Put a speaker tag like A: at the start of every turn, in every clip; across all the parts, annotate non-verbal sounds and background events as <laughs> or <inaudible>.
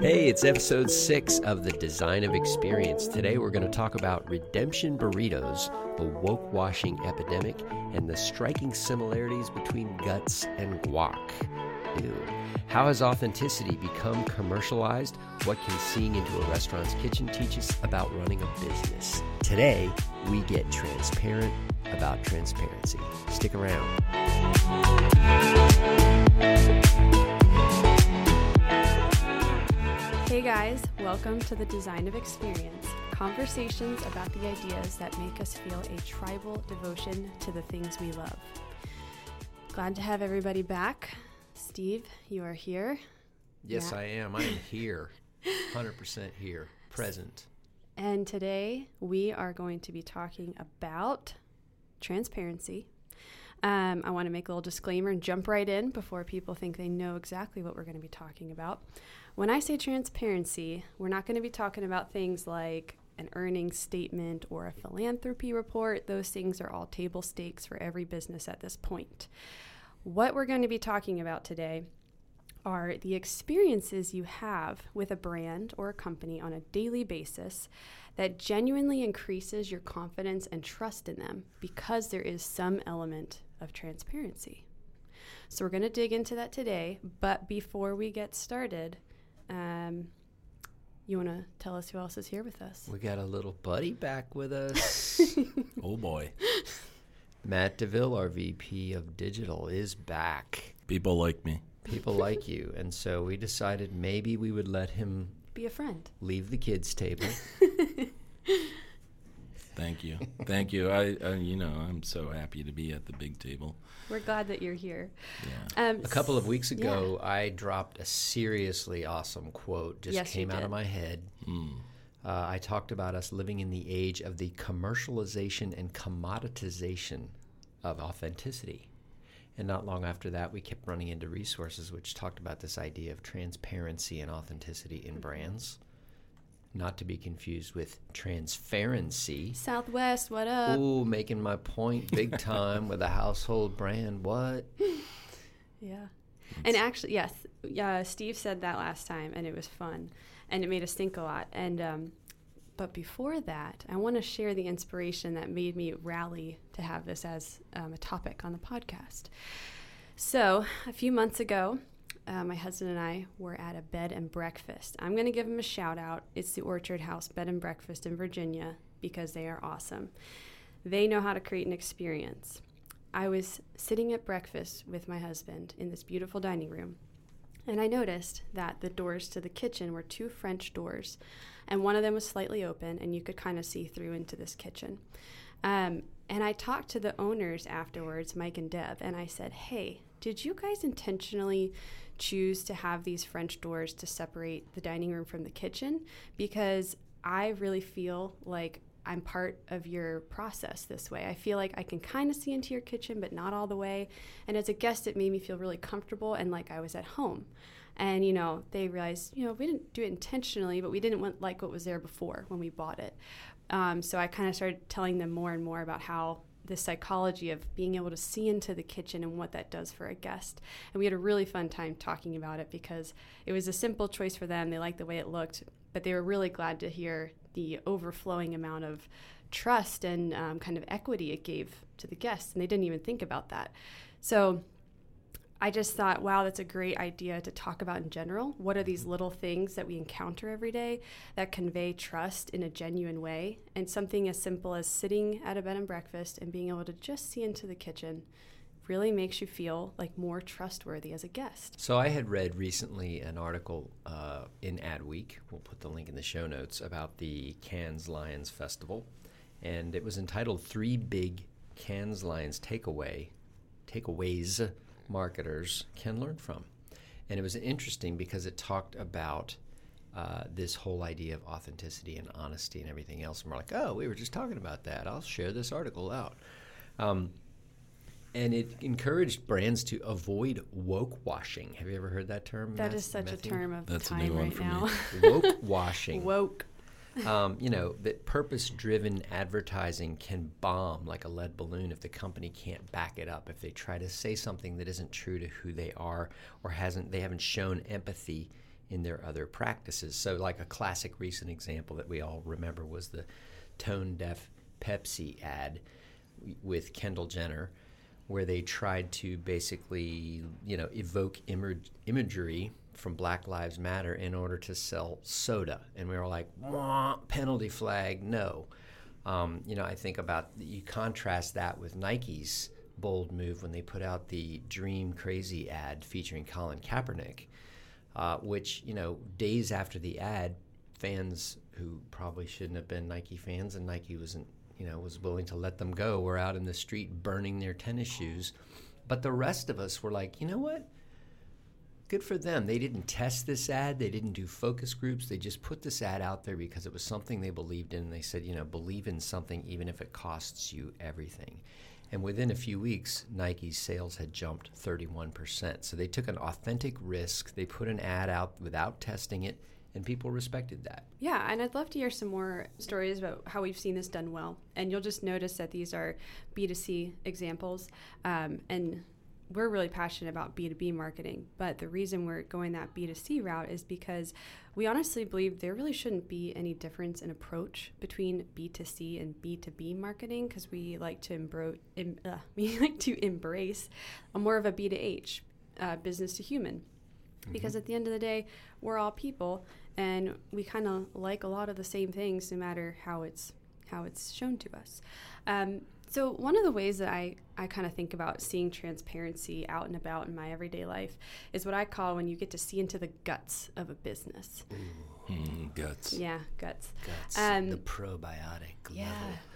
A: Hey, it's episode six of the Design of Experience. Today we're going to talk about redemption burritos, the woke washing epidemic, and the striking similarities between guts and guac. Ew. How has authenticity become commercialized? What can seeing into a restaurant's kitchen teach us about running a business? Today, we get transparent about transparency. Stick around.
B: Hey guys, welcome to the Design of Experience conversations about the ideas that make us feel a tribal devotion to the things we love. Glad to have everybody back. Steve, you are here.
A: Yes,
B: Yeah.
A: I am. I am <laughs> here. 100% here. Present.
B: And today we are going to be talking about transparency. Um, I want to make a little disclaimer and jump right in before people think they know exactly what we're going to be talking about. When I say transparency, we're not going to be talking about things like an earnings statement or a philanthropy report. Those things are all table stakes for every business at this point. What we're going to be talking about today are the experiences you have with a brand or a company on a daily basis that genuinely increases your confidence and trust in them because there is some element of transparency. So, we're going to dig into that today. But before we get started, um, you want to tell us who else is here with us?
A: We got a little buddy back with us. <laughs>
C: Oh boy.
A: Matt DeVille, our VP of Digital, is back.
C: People like me.
A: People like you. <laughs> And so we decided maybe we would let him
B: Be a friend.
A: leave the kids' table. <laughs>
C: Thank you. Thank you. I, I, you know, I'm so happy to be at the big table.
B: We're glad that you're here.
C: Yeah.
B: Um,
A: A couple of weeks ago, I dropped a seriously awesome quote, just
B: Yes,
A: came out
B: did.
A: of my head.
C: Hmm.
A: Uh, I talked about us living in the age of the commercialization and commoditization of authenticity. And not long after that, we kept running into resources which talked about this idea of transparency and authenticity in brands, not to be confused with transparency.
B: Southwest, what up?
A: Ooh, making my point big <laughs> time with a household brand. What?
B: Yeah. And actually, yes, yeah, Steve said that last time, and it was fun, and it made us think a lot. And um, but before that, I want to share the inspiration that made me rally to have this as um, a topic on the podcast. So a few months ago, uh, my husband and I were at a bed and breakfast. I'm going to give them a shout out. It's the Orchard House Bed and Breakfast in Virginia because they are awesome. They know how to create an experience. I was sitting at breakfast with my husband in this beautiful dining room, and I noticed that the doors to the kitchen were two French doors, and one of them was slightly open, and you could kind of see through into this kitchen. Um, and I talked to the owners afterwards, Mike and Deb, and I said, Hey, did you guys intentionally choose to have these French doors to separate the dining room from the kitchen? Because I really feel like I'm part of your process this way. I feel like I can kind of see into your kitchen, but not all the way. And as a guest, it made me feel really comfortable and like I was at home. And you know, they realized, you know, we didn't do it intentionally, but we didn't want like what was there before when we bought it. Um, so I kind of started telling them more and more about how the psychology of being able to see into the kitchen and what that does for a guest. And we had a really fun time talking about it because it was a simple choice for them. They liked the way it looked, but they were really glad to hear the overflowing amount of trust and um, kind of equity it gave to the guests. And they didn't even think about that. So I just thought, wow, that's a great idea to talk about in general. What are these little things that we encounter every day that convey trust in a genuine way? And something as simple as sitting at a bed and breakfast and being able to just see into the kitchen really makes you feel like more trustworthy as a guest.
A: So I had read recently an article uh, in Adweek. We'll put the link in the show notes about the Cannes Lions Festival, and it was entitled Three Big Cannes Lions Takeaway Takeaways Marketers Can Learn From." And it was interesting because it talked about uh, this whole idea of authenticity and honesty and everything else. And we're like, oh, we were just talking about that. I'll share this article out. Um, and it encouraged brands to avoid woke washing. Have you ever heard that term?
B: That
A: Math-
B: is such
A: Matthew?
B: a term of
C: That's
B: the
C: a new
B: time
C: one
B: right
C: for me.
B: now.
A: Woke washing. <laughs>
B: Woke.
A: Um, you know, that purpose driven advertising can bomb like a lead balloon if the company can't back it up. If they try to say something that isn't true to who they are or hasn't they haven't shown empathy in their other practices. So, like a classic recent example that we all remember was the tone deaf Pepsi ad with Kendall Jenner, where they tried to basically, you know, evoke imag- imagery from Black Lives Matter in order to sell soda, and we were like, penalty flag, no. Um, you know, I think about you contrast that with Nike's bold move when they put out the Dream Crazy ad featuring Colin Kaepernick, uh, which you know, days after the ad, fans who probably shouldn't have been Nike fans, and Nike wasn't, you know, was willing to let them go, were out in the street burning their tennis shoes. But the rest of us were like, you know what? Good for them. They didn't test this ad. They didn't do focus groups. They just put this ad out there because it was something they believed in. They said, you know, believe in something even if it costs you everything. And within a few weeks, Nike's sales had jumped 31%. So they took an authentic risk. They put an ad out without testing it, and people respected that.
B: Yeah, and I'd love to hear some more stories about how we've seen this done well. And you'll just notice that these are B2C examples. Um, and we're really passionate about B2B marketing, but the reason we're going that B2C route is because we honestly believe there really shouldn't be any difference in approach between B2C and B2B marketing because we like to embro- em- uh, <laughs> we like to embrace a more of a B2H, uh, business to human. Mm-hmm. Because at the end of the day, we're all people and we kind of like a lot of the same things no matter how it's how it's shown to us. Um, so, one of the ways that I, I kind of think about seeing transparency out and about in my everyday life is what I call when you get to see into the guts of a business.
C: Mm, guts.
B: Yeah, guts.
A: Guts. Um, the probiotic yeah.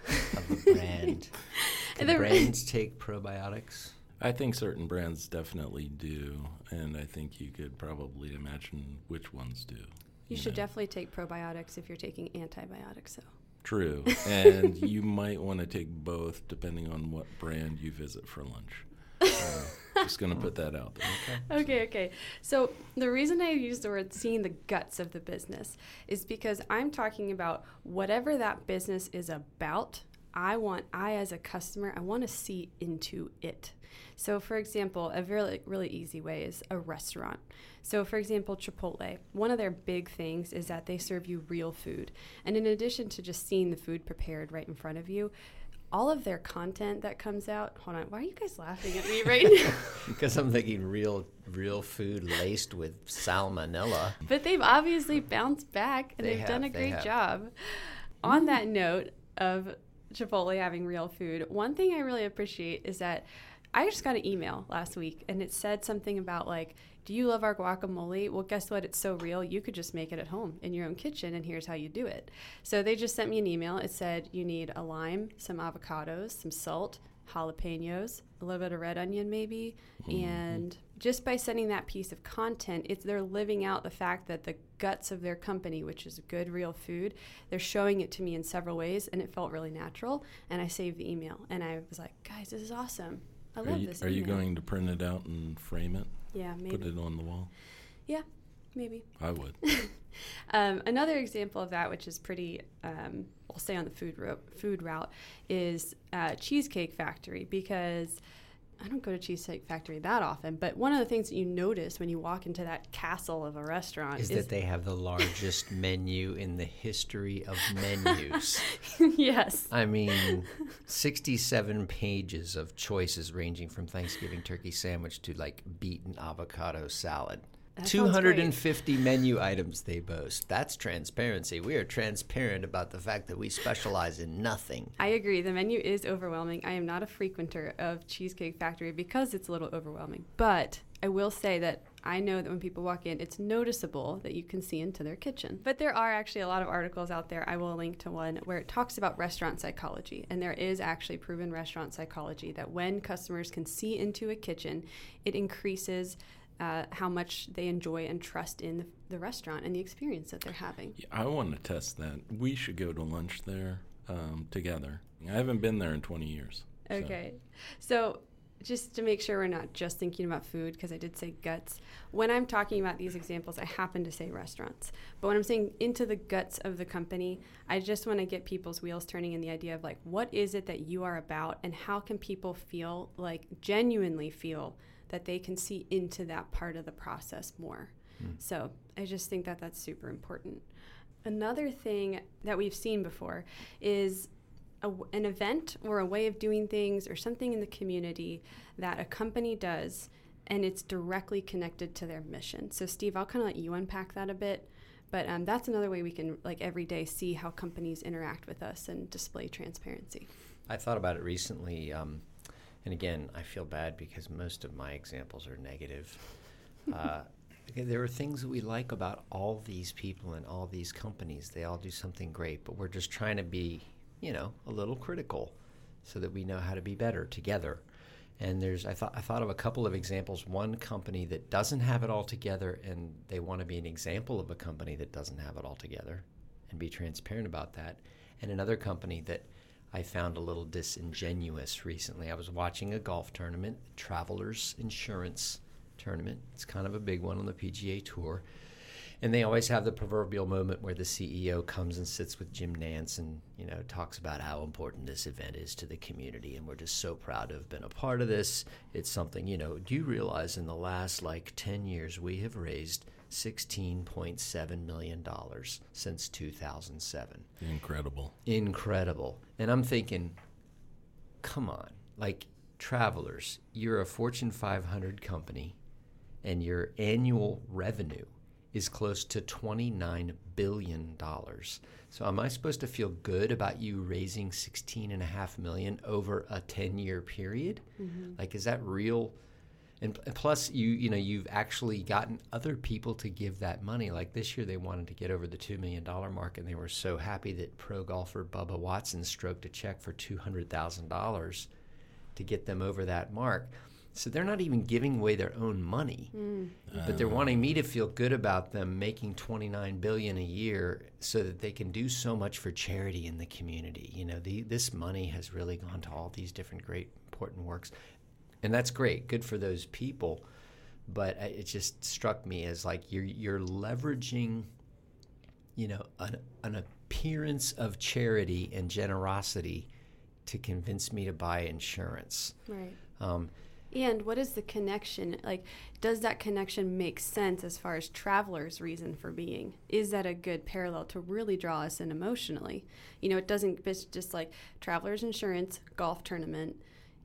A: level <laughs> of a brand. <laughs> Can the brands take probiotics?
C: I think certain brands definitely do, and I think you could probably imagine which ones do. You,
B: you should know. definitely take probiotics if you're taking antibiotics, though.
C: True. And you might want to take both depending on what brand you visit for lunch. Uh, just going to put that out there.
B: Okay? okay, okay. So the reason I use the word seeing the guts of the business is because I'm talking about whatever that business is about. I want, I as a customer, I want to see into it. So, for example, a really, really easy way is a restaurant. So, for example, Chipotle, one of their big things is that they serve you real food. And in addition to just seeing the food prepared right in front of you, all of their content that comes out. Hold on, why are you guys laughing at me <laughs> right now?
A: because I'm thinking real, real food laced with salmonella.
B: But they've obviously bounced back, and they have done a great job. On that note of Chipotle having real food, one thing I really appreciate is that I just got an email last week and it said something about like, do you love our guacamole? Well, guess what? It's so real. You could just make it at home in your own kitchen, and here's how you do it. So they just sent me an email. It said you need a lime, some avocados, some salt, jalapenos, a little bit of red onion, maybe. Mm-hmm. And just by sending that piece of content, it's they're living out the fact that the guts of their company, which is good, real food, they're showing it to me in several ways, and it felt really natural. And I saved the email, and I was like, guys, this is awesome. I love
C: are you,
B: this.
C: Are you going to print it out and frame it?
B: Yeah, maybe.
C: Put it on the wall?
B: Yeah, maybe.
C: I would. <laughs>
B: um, another example of that, which is pretty, um, I'll say on the food, ro- food route, is uh, Cheesecake Factory because – I don't go to Cheesecake Factory that often, but one of the things that you notice when you walk into that castle of a restaurant
A: is, is that they have the largest <laughs> menu in the history of menus. <laughs>
B: yes.
A: I mean, 67 pages of choices ranging from Thanksgiving turkey sandwich to like beaten avocado salad. That 250 menu items they boast. That's transparency. We are transparent about the fact that we specialize in nothing.
B: I agree. The menu is overwhelming. I am not a frequenter of Cheesecake Factory because it's a little overwhelming. But I will say that I know that when people walk in, it's noticeable that you can see into their kitchen. But there are actually a lot of articles out there. I will link to one where it talks about restaurant psychology. And there is actually proven restaurant psychology that when customers can see into a kitchen, it increases uh, how much they enjoy and trust in the, the, restaurant and the experience that they're having.
C: Yeah, I want to test that. We should go to lunch there um, together. I haven't been there in 20 years.
B: Okay. So. so just to make sure we're not just thinking about food, because I did say guts. When I'm talking about these examples, I happen to say restaurants. But when I'm saying into the guts of the company, I just want to get people's wheels turning in the idea of like, what is it that you are about, and how can people feel like genuinely feel that they can see into that part of the process more. So I just think that that's super important. Another thing that we've seen before is a, an event or a way of doing things or something in the community that a company does and it's directly connected to their mission. So, Steve, I'll kind of let you unpack that a bit. But um, that's another way we can, like, every day see how companies interact with us and display transparency.
A: I thought about it recently, um, and again, I feel bad because most of my examples are negative. <laughs> Uh, there are things that we like about all these people and all these companies. They all do something great, but we're just trying to be, you know, a little critical so that we know how to be better together. And there's I thought I thought of a couple of examples. One company that doesn't have it all together and they want to be an example of a company that doesn't have it all together and be transparent about that. And another company that I found a little disingenuous recently. I was watching a golf tournament, Travelers Insurance tournament. It's kind of a big one on the PGA Tour. And they always have the proverbial moment where the CEO comes and sits with Jim Nantz and, you know, talks about how important this event is to the community. And we're just so proud to have been a part of this. It's something, you know, do you realize in the last like 10 years we have raised $16.7 million since 2007?
C: Incredible.
A: Incredible. And I'm thinking, come on, like travelers, you're a Fortune 500 company and your annual revenue is close to $29 billion. So am I supposed to feel good about you raising 16 and a half million over a 10 year period? Mm-hmm. Like, is that real? And, and plus, you you know you've actually gotten other people to give that money. Like this year, they wanted to get over the two million dollar mark, and they were so happy that pro golfer Bubba Watson stroked a check for two hundred thousand dollars to get them over that mark. So they're not even giving away their own money, mm. but they're wanting me to feel good about them making 29 billion a year so that they can do so much for charity in the community. You know, the, this money has really gone to all these different great important works. And that's great, good for those people, but it just struck me as like you're you're leveraging you know, an, an appearance of charity and generosity to convince me to buy insurance.
B: Right. Um, and what is the connection? Like, does that connection make sense as far as travelers' reason for being? Is that a good parallel to really draw us in emotionally? You know, it doesn't, it's just like travelers' insurance, golf tournament,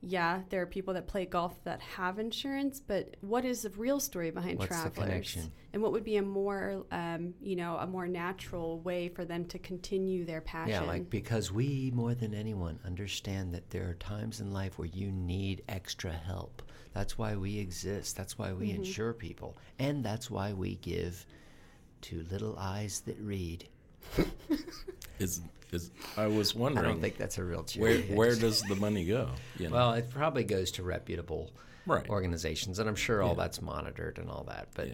B: yeah, there are people that play golf that have insurance, but what is the real story behind
A: What's
B: travelers? And what would be a more, um, you know, a more natural way for them to continue their passion?
A: Yeah, like because we more than anyone understand that there are times in life where you need extra help. That's why we exist. That's why we mm-hmm. insure people, and that's why we give to little eyes that read. <laughs>
C: is is I was wondering.
A: I don't think that's a real
C: charity. Where where does the money go?
A: You know? Well, it probably goes to reputable right. organizations, and I'm sure all yeah. that's monitored and all that. But yeah.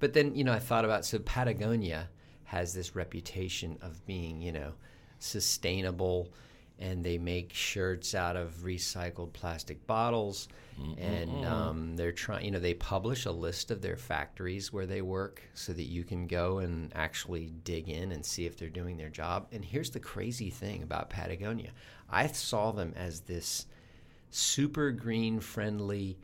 A: but then you know I thought about so Patagonia has this reputation of being you know sustainable and they make shirts out of recycled plastic bottles. And um, they're trying you know they publish a list of their factories where they work so that you can go and actually dig in and see if they're doing their job. And here's the crazy thing about patagonia. I saw them as this super green friendly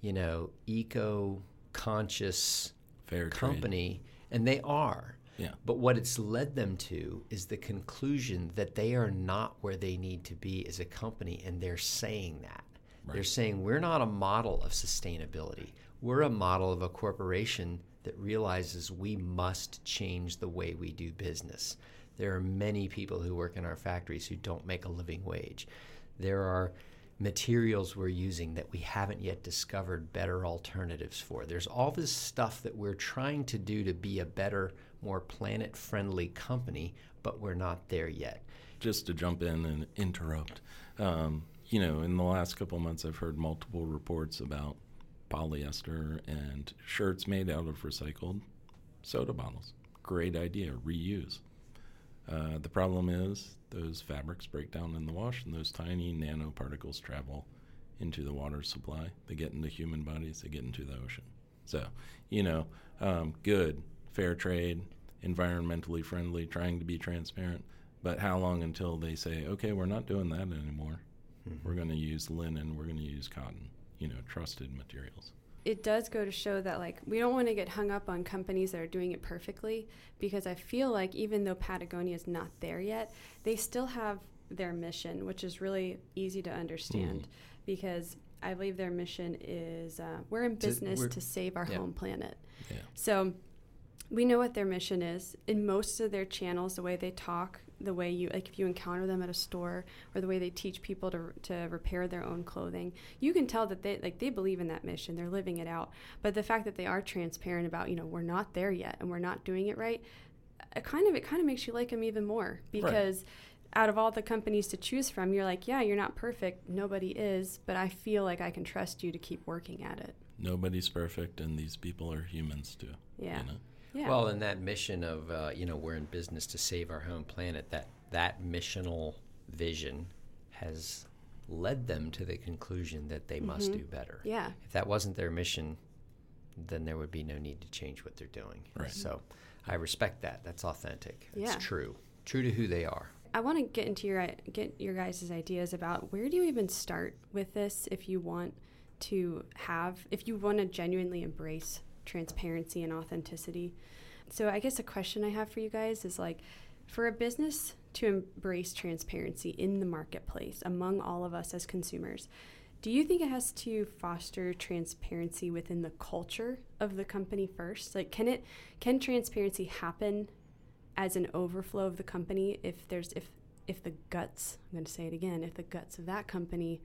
A: you know eco conscious
C: Fair
A: company and they are
C: yeah.
A: But what it's led them to is the conclusion that they are not where they need to be as a company, and they're saying that. Right. They're saying we're not a model of sustainability. We're a model of a corporation that realizes we must change the way we do business. There are many people who work in our factories who don't make a living wage. There are materials we're using that we haven't yet discovered better alternatives for. There's all this stuff that we're trying to do to be a better more planet friendly company, but we're not there yet.
C: Just to jump in and interrupt, um, you know, in the last couple months, I've heard multiple reports about polyester and shirts made out of recycled soda bottles. Great idea, reuse. Uh, the problem is those fabrics break down in the wash, and those tiny nanoparticles travel into the water supply. They get into human bodies, they get into the ocean. So, you know, um, good, fair trade, environmentally friendly, trying to be transparent. But how long until they say, okay, we're not doing that anymore? Mm-hmm. We're going to use linen, we're going to use cotton, you know, trusted materials.
B: it does go to show that like we don't want to get hung up on companies that are doing it perfectly because I feel like even though Patagonia is not there yet, they still have their mission, which is really easy to understand
C: Mhm.
B: because I believe their mission is uh, we're in business
A: we're-
B: to save our
A: yeah.
B: home planet.
C: Yeah.
B: So we know what their mission is. In most of their channels, the way they talk, the way you like if you encounter them at a store or the way they teach people to to repair their own clothing, you can tell that they like they believe in that mission. They're living it out. But the fact that they are transparent about, you know, we're not there yet and we're not doing it right, it kind of it kind of makes you like them even more because out of all the companies to choose from, you're like, yeah, you're not perfect. Nobody is, but I feel like I can trust you to keep working at it.
C: Nobody's perfect, and these people are humans too.
B: Yeah.
C: You know?
B: Yeah.
A: Well, and that mission of uh, you know we're in business to save our home planet. That that missional vision has led them to the conclusion that they must
B: Mhm.
A: do better.
B: yeah.
A: If that wasn't their mission, then there would be no need to change what they're doing.
C: Right.
A: So I respect that. That's authentic.
B: Yeah.
A: It's true. True to who they are.
B: I want to get into your get your guys' ideas about where do you even start with this if you want to have if you want to genuinely embrace transparency and authenticity. So I guess a question I have for you guys is like for a business to embrace transparency in the marketplace among all of us as consumers, do you think it has to foster transparency within the culture of the company first? Like can it can transparency happen as an overflow of the company if there's if if the guts i'm going to say it again if the guts of that company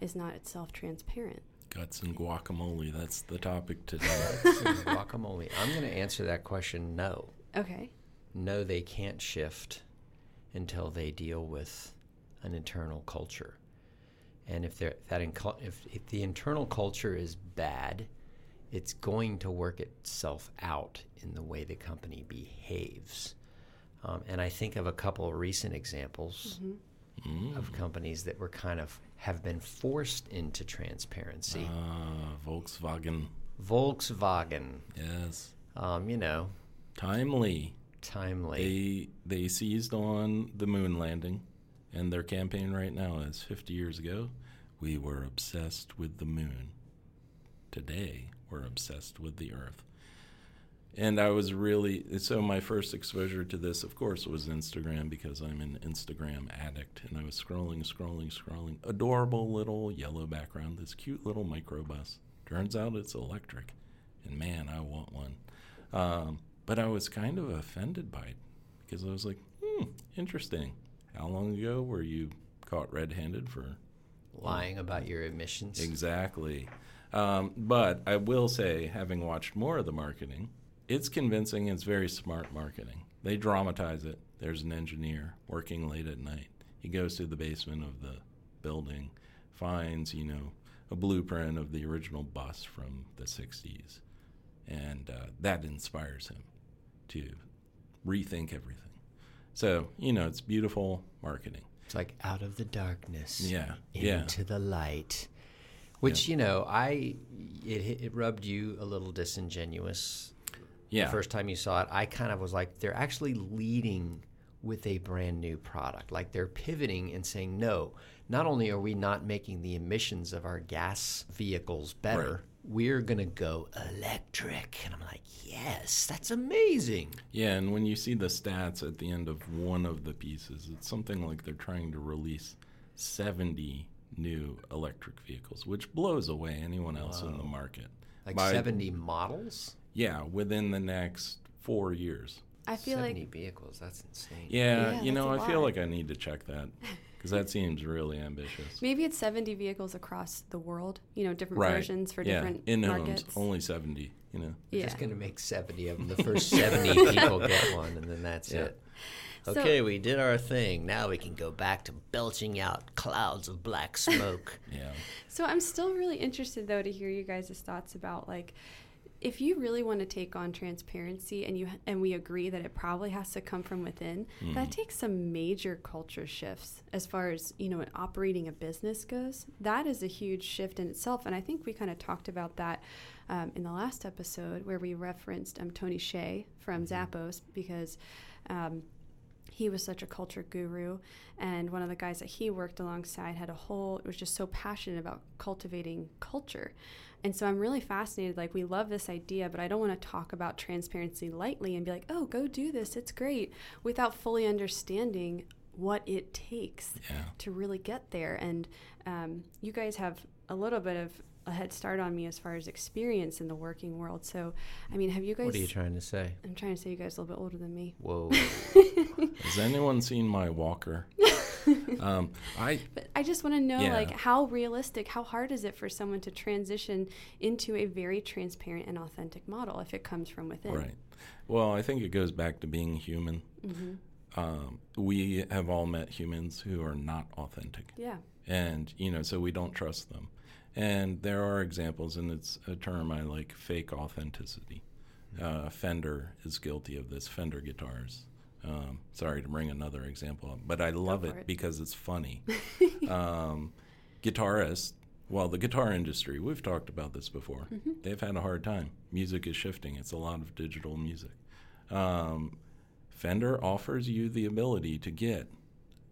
B: is not itself transparent
C: Guts and guacamole. That's the topic today. <laughs>
A: guacamole. I'm going to answer that question no.
B: okay
A: No, they can't shift until they deal with an internal culture. And if they're, that inco- if, if the internal culture is bad, it's going to work itself out in the way the company behaves. Um, and I think of a couple of recent examples
C: Mm.
A: of companies that were kind of have been forced into transparency.
C: Ah, Volkswagen.
A: Volkswagen,
C: Yes.
A: um, you know,
C: Timely.
A: timely.
C: They they seized on the moon landing, and their campaign right now is 50 years ago, we were obsessed with the moon. Today, we're obsessed with the Earth. And I was really so my first exposure to this, of course, was Instagram because I'm an Instagram addict, and I was scrolling, scrolling, scrolling. Adorable little yellow background, this cute little microbus. Turns out it's electric, and man, I want one. Um, but I was kind of offended by it because I was like, hmm, interesting. How long ago were you caught red-handed for
A: lying about your emissions.
C: Exactly. Um, but I will say, having watched more of the marketing, it's convincing. It's very smart marketing. They dramatize it. There's an engineer working late at night. He goes to the basement of the building, finds, you know, a blueprint of the original bus from the 60s. And uh, that inspires him to rethink everything. So, you know, it's beautiful marketing.
A: It's like out of the darkness,
C: Yeah. Yeah.
A: into the light. Which you know, I it it rubbed you a little disingenuous
C: Yeah.
A: the first time you saw it. I kind of was like, they're actually leading with a brand new product. Like they're pivoting and saying, no, not only are we not making the emissions of our gas vehicles better,
C: Right.
A: we're gonna go electric. And I'm like, yes, that's amazing.
C: Yeah, and when you see the stats at the end of one of the pieces, it's something like they're trying to release 70 new electric vehicles, which blows away anyone else in the market.
A: Like
C: By-
A: 70 models,
C: Yeah, within the next four years.
B: i feel
A: 70
B: like
A: vehicles. That's insane.
C: Yeah,
B: Yeah,
C: you know, I
B: that's
C: feel like I need to check that because that <laughs> seems really ambitious.
B: maybe it's 70 vehicles across the world you know different
C: Right.
B: versions for
C: yeah,
B: different
C: in
B: markets
C: homes, only 70, you know.
A: We're
B: yeah
A: just going to make 70 of them. The <laughs> first 70 people get one, and then that's
C: Yeah.
A: it.
B: So-
A: Okay, we did our thing. Now we can go back to belching out clouds of black smoke. <laughs>
C: Yeah.
B: So I'm still really interested though to hear you guys' thoughts about like if you really want to take on transparency and you and we agree that it probably has to come from within, that takes some major culture shifts as far as, you know, operating a business goes. That is a huge shift in itself and I think we kind of talked about that um, in the last episode where we referenced um, Tony Hsieh from Zappos because um, he was such a culture guru and one of the guys that he worked alongside had a whole was just so passionate about cultivating culture and so i'm really fascinated like we love this idea but i don't want to talk about transparency lightly and be like oh go do this it's great without fully understanding what it takes
C: Yeah.
B: to really get there and um, you guys have a little bit of a head start on me as far as experience in the working world so i mean have you guys
A: What are you trying to say?
B: i'm trying to say you guys are a little bit older than me
A: Whoa. <laughs>
C: Has anyone seen my walker? <laughs> um, I
B: But I just want to know,
C: Yeah.
B: like, how realistic, how hard is it for someone to transition into a very transparent and authentic model if it comes from within?
C: right. Well, I think it goes back to being human.
B: hmm
C: Um, we have all met humans who are not authentic.
B: Yeah.
C: and you know so we don't trust them and there are examples and it's a term i like fake authenticity. Uh, fender is guilty of this fender guitars. Um, sorry to bring another example up but i love it,
B: it.
C: because it's funny. <laughs> Um, guitarists well the guitar industry we've talked about this before.
B: Mm-hmm.
C: they've had a hard time. Music is shifting. It's a lot of digital music. Um, fender offers you the ability to get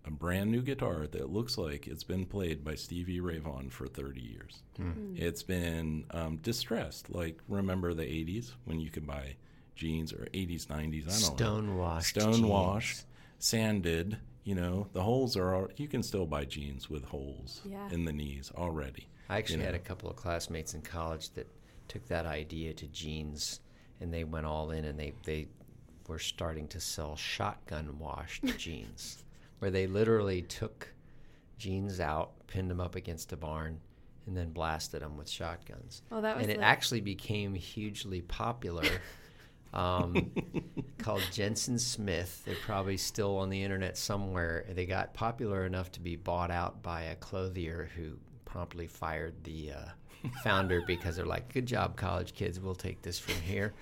C: a brand new guitar that looks like it's been played by Stevie Ray Vaughan for 30 years.
B: Hmm.
C: It's been um, distressed. Like, remember the 80s when you could buy jeans or 80s, 90s? I don't know.
A: Stonewashed.
C: Stonewashed,
A: jeans.
C: sanded. You know, the holes are, all, you can still buy jeans with holes
B: Yeah.
C: in the knees already.
A: I actually
C: you
A: had a couple of classmates in college that took that idea to jeans and they went all in and they, they were starting to sell shotgun washed jeans where they literally took jeans out, pinned them up against a barn, and then blasted them with shotguns.
B: Well, that was
A: and it actually became hugely popular. <laughs> Um, called Jensen Smith. They're probably still on the internet somewhere. They got popular enough to be bought out by a clothier who promptly fired the uh, founder because they're like, "Good job, college kids. We'll take this from here."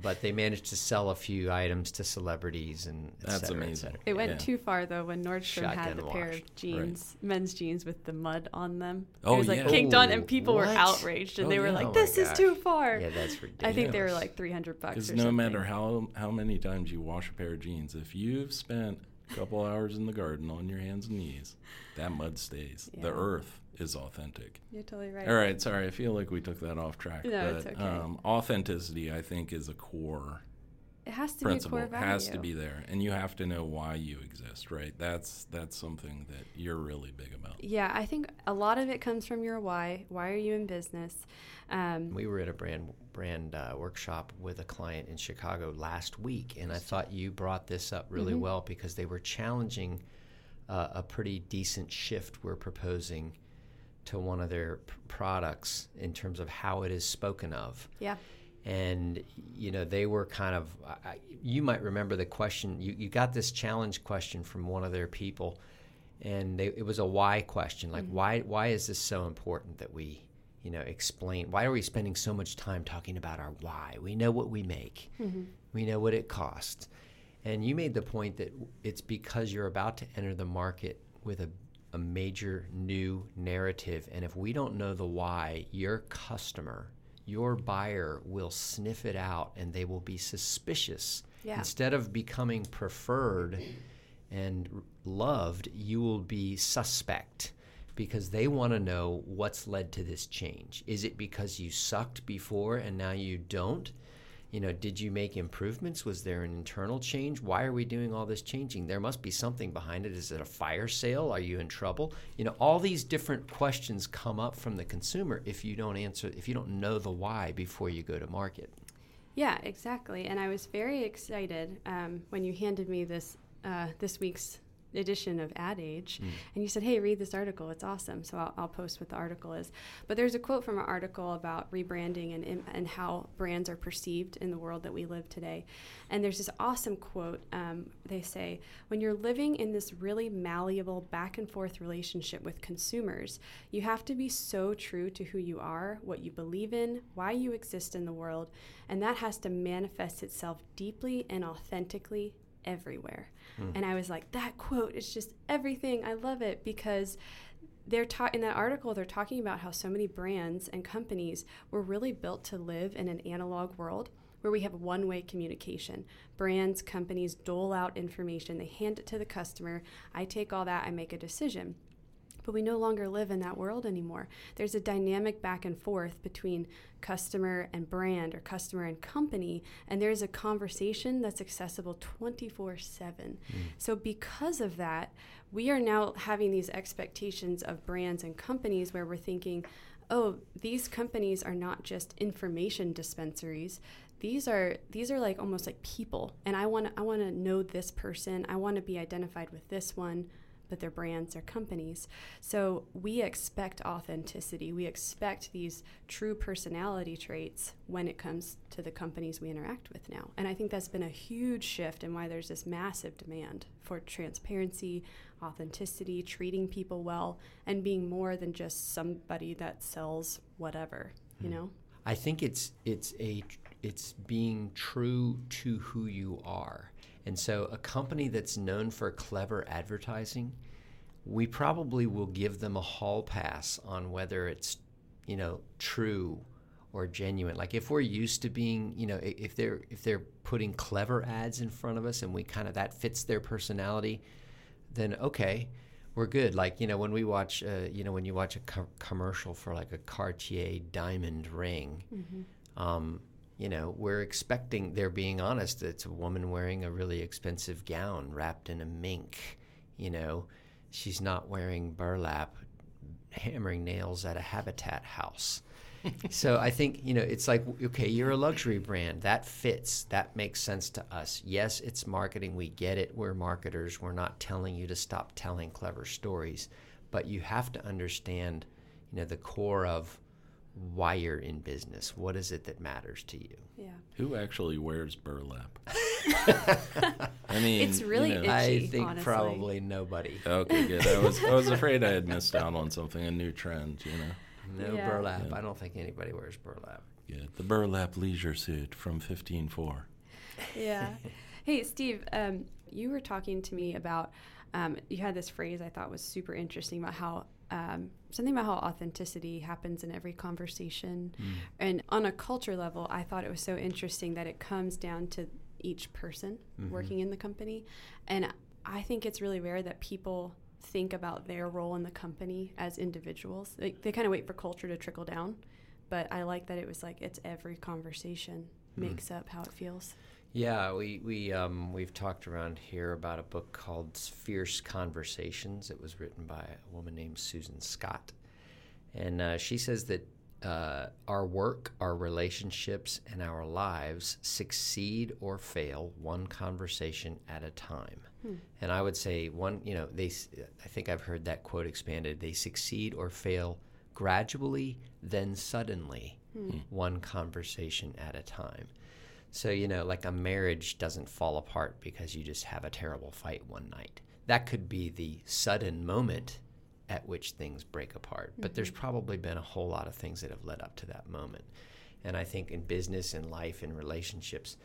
A: But they managed to sell a few items to celebrities and et
C: That's
A: cetera, et
C: amazing.
A: cetera.
B: It went
C: Yeah.
B: too far though when Nordstrom had
A: Shotgun
B: the pair of jeans, men's jeans with the mud on them.
C: Oh,
B: it was like
C: yeah.
B: kicked on,
A: Oh,
B: and people were outraged, and
C: Oh,
B: they were
C: yeah.
B: like,
C: Oh
B: "This is
A: gosh.
B: too far."
A: Yeah, that's ridiculous.
B: I think they were like three hundred bucks.
C: Because no
B: something.
C: matter how, how many times you wash a pair of jeans, if you've spent a couple hours in the garden on your hands and knees, that mud stays. The earth is authentic.
B: You're totally right.
C: All right, sorry, I feel like we took that off track.
B: No,
C: but
B: it's okay.
C: um, authenticity, I think, is a core
B: It has to
C: principle.
B: be a core value.
C: has to be there, and you have to know why you exist, right? That's that's something that you're really big about.
B: Yeah, I think a lot of it comes from your why. Why are you in business? Um,
A: We were at a brand uh, workshop with a client in Chicago last week, and I thought you brought this up really
B: Mm-hmm.
A: well because they were challenging uh, a pretty decent shift we're proposing to one of their p- products in terms of how it is spoken of.
B: yeah,
A: And you know they were kind of. I, you might remember the question. You, you got this challenge question from one of their people, and they, it was a why question. Like why why is this so important that we you know explain? Why are we spending so much time talking about our why? We know what we make. Mm-hmm. We know what it costs. And you made the point that it's because you're about to enter the market with a, a major new narrative. And if we don't know the why, your customer, your buyer will sniff it out and they will be suspicious.
B: Yeah.
A: Instead of becoming preferred and loved, you will be suspect because they want to know what's led to this change. Is it because you sucked before and now you don't? You know, did you make improvements? Was there an internal change? Why are we doing all this changing? There must be something behind it. Is it a fire sale? Are you in trouble? You know, all these different questions come up from the consumer if you don't answer, if you don't know the why before you go to market.
B: yeah, exactly. And I was very excited um, when you handed me this uh, this week's edition of Ad Age, and you said, "Hey, read this article. It's awesome." So I'll, I'll post what the article is. But there's a quote from an article about rebranding and and how brands are perceived in the world that we live today. And there's this awesome quote. Um, they say, "When you're living in this really malleable back and forth relationship with consumers, you have to be so true to who you are, what you believe in, why you exist in the world, and that has to manifest itself deeply and authentically." everywhere. Mm. And I was like, that quote is just everything. I love it because they're ta- in that article they're talking about how so many brands and companies were really built to live in an analog world where we have one way communication. Brands, companies dole out information, they hand it to the customer. I take all that, I make a decision. But we no longer live in that world anymore. There's a dynamic back and forth between customer and brand or customer and company, and there's a conversation that's accessible 24 7. Mm. So, because of that, we are now having these expectations of brands and companies where we're thinking, oh, these companies are not just information dispensaries. These are these are like almost like people, and I want I want to know this person. I want to be identified with this one but they're brands, they're companies. So we expect authenticity. We expect these true personality traits when it comes to the companies we interact with now. And I think that's been a huge shift and why there's this massive demand for transparency, authenticity, treating people well, and being more than just somebody that sells whatever, you hmm. know?
A: I think it's it's a it's being true to who you are. And so, a company that's known for clever advertising, we probably will give them a hall pass on whether it's, you know, true or genuine. Like if we're used to being, you know, if they're if they're putting clever ads in front of us and we kind of that fits their personality, then okay, we're good. Like you know, when we watch, uh, you know, when you watch a co- commercial for like a Cartier diamond ring. Mm-hmm. Um, you know, we're expecting, they're being honest, it's a woman wearing a really expensive gown wrapped in a mink. You know, she's not wearing burlap, hammering nails at a habitat house. <laughs> so I think, you know, it's like, okay, you're a luxury brand. That fits. That makes sense to us. Yes, it's marketing. We get it. We're marketers. We're not telling you to stop telling clever stories. But you have to understand, you know, the core of why you're in business. What is it that matters to you?
B: Yeah.
C: Who actually wears burlap? <laughs> I mean,
B: it's really you know,
A: itchy,
B: I
A: think
B: honestly.
A: probably nobody.
C: Okay, good. I was I was <laughs> afraid I had missed out on something, a new trend. You know.
A: No yeah. burlap. Yeah. I don't think anybody wears burlap.
C: Yeah, the burlap leisure suit from 15.4.
B: Yeah. <laughs> hey, Steve, um, you were talking to me about. Um, you had this phrase I thought was super interesting about how um, something about how authenticity happens in every conversation. Mm. And on a culture level, I thought it was so interesting that it comes down to each person mm-hmm. working in the company. And I think it's really rare that people think about their role in the company as individuals. They, they kind of wait for culture to trickle down. But I like that it was like it's every conversation mm. makes up how it feels.
A: Yeah, we we um, we've talked around here about a book called Fierce Conversations. It was written by a woman named Susan Scott, and uh, she says that uh, our work, our relationships, and our lives succeed or fail one conversation at a time. Hmm. And I would say one, you know, they. I think I've heard that quote expanded. They succeed or fail gradually, then suddenly, hmm. one conversation at a time. So, you know, like a marriage doesn't fall apart because you just have a terrible fight one night. That could be the sudden moment at which things break apart. Mm-hmm. But there's mm-hmm. probably been a whole lot of things that have led up to that moment. And I think in business and life and relationships,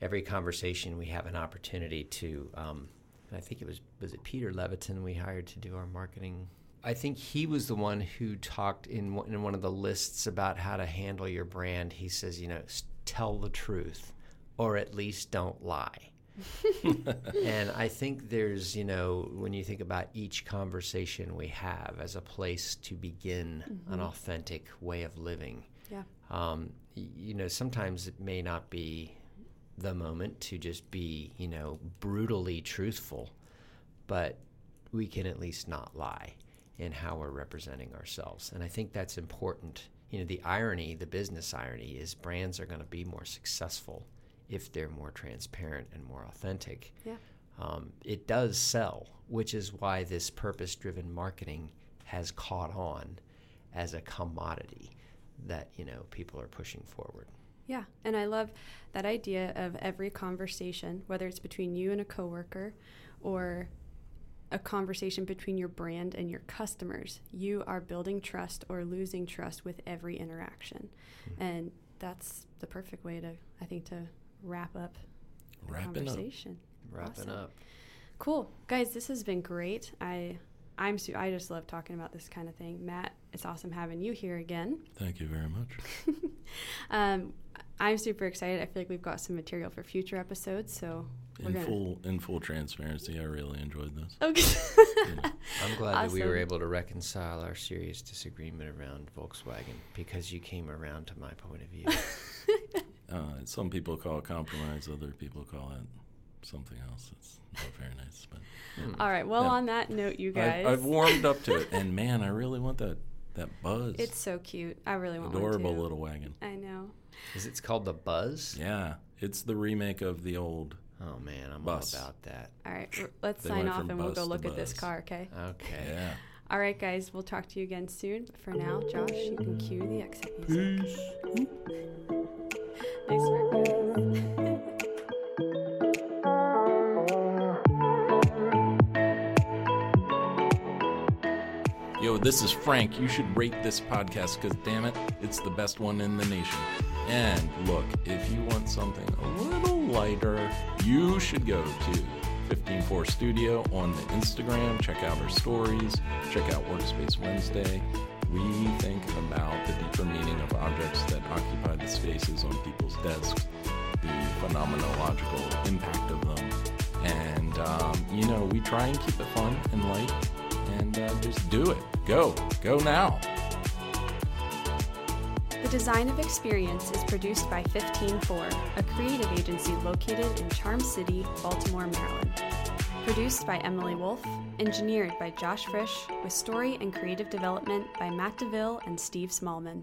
A: every conversation we have an opportunity to. Um, I think it was was it Peter Leviton we hired to do our marketing. I think he was the one who talked in in one of the lists about how to handle your brand. He says, you know, tell the truth or at least don't lie. <laughs> and I think there's, you know, when you think about each conversation we have as a place to begin mm-hmm. an authentic way of living.
B: Yeah.
A: Um, you know, sometimes it may not be the moment to just be, you know, brutally truthful, but we can at least not lie in how we're representing ourselves. And I think that's important you know the irony the business irony is brands are going to be more successful if they're more transparent and more authentic.
B: Yeah.
A: Um, it does sell which is why this purpose driven marketing has caught on as a commodity that you know people are pushing forward.
B: Yeah and i love that idea of every conversation whether it's between you and a coworker or a conversation between your brand and your customers. You are building trust or losing trust with every interaction. Mm-hmm. And that's the perfect way to, I think, to wrap up the
C: Wrapping
B: conversation.
A: Up. Wrapping awesome. up.
B: Cool. Guys, this has been great. I I'm su- I just love talking about this kind of thing. Matt, it's awesome having you here again.
C: Thank you very much. <laughs>
B: um, I'm super excited. I feel like we've got some material for future episodes. So we're
C: In
B: gonna.
C: full in full transparency, I really enjoyed this.
B: Okay.
C: You know,
A: I'm glad that we were able to reconcile our serious disagreement around Volkswagen because you came around to my point of view. <laughs>
C: uh, some people call it compromise, other people call it something else. It's not very nice, but
A: Hmm.
B: All right. Well,
C: Yeah.
B: on that note, you guys,
C: I've, I've warmed up to it, <laughs> and man, I really want that that buzz.
B: it's so cute. I really want
C: adorable
B: one too.
C: little wagon.
B: I know.
A: Is it called the Buzz?
C: Yeah, it's the remake of the old.
A: Oh man, I'm
C: Bus.
A: all about that.
B: All right. Let's
C: They
B: sign off and we'll go look at this car. Okay.
A: Okay.
C: Yeah. <laughs>
B: All right, guys. We'll talk to you again soon. But for now, Josh, you can cue the exit music. <laughs> Nice work, guys.
C: Yo, this is Frank. You should rate this podcast because, damn it, it's the best one in the nation. And look, if you want something a little lighter, you should go to 154 Studio on the Instagram. Check out our stories. Check out Workspace Wednesday. We think about the deeper meaning of objects that occupy the spaces on people's desks, the phenomenological impact of them. And, um, you know, we try and keep it fun and light and uh, just do it. Go. Go now.
B: Design of Experience is produced by 154, a creative agency located in Charm City, Baltimore, Maryland. Produced by Emily Wolf, engineered by Josh Frisch, with story and creative development by Matt DeVille and Steve Smallman.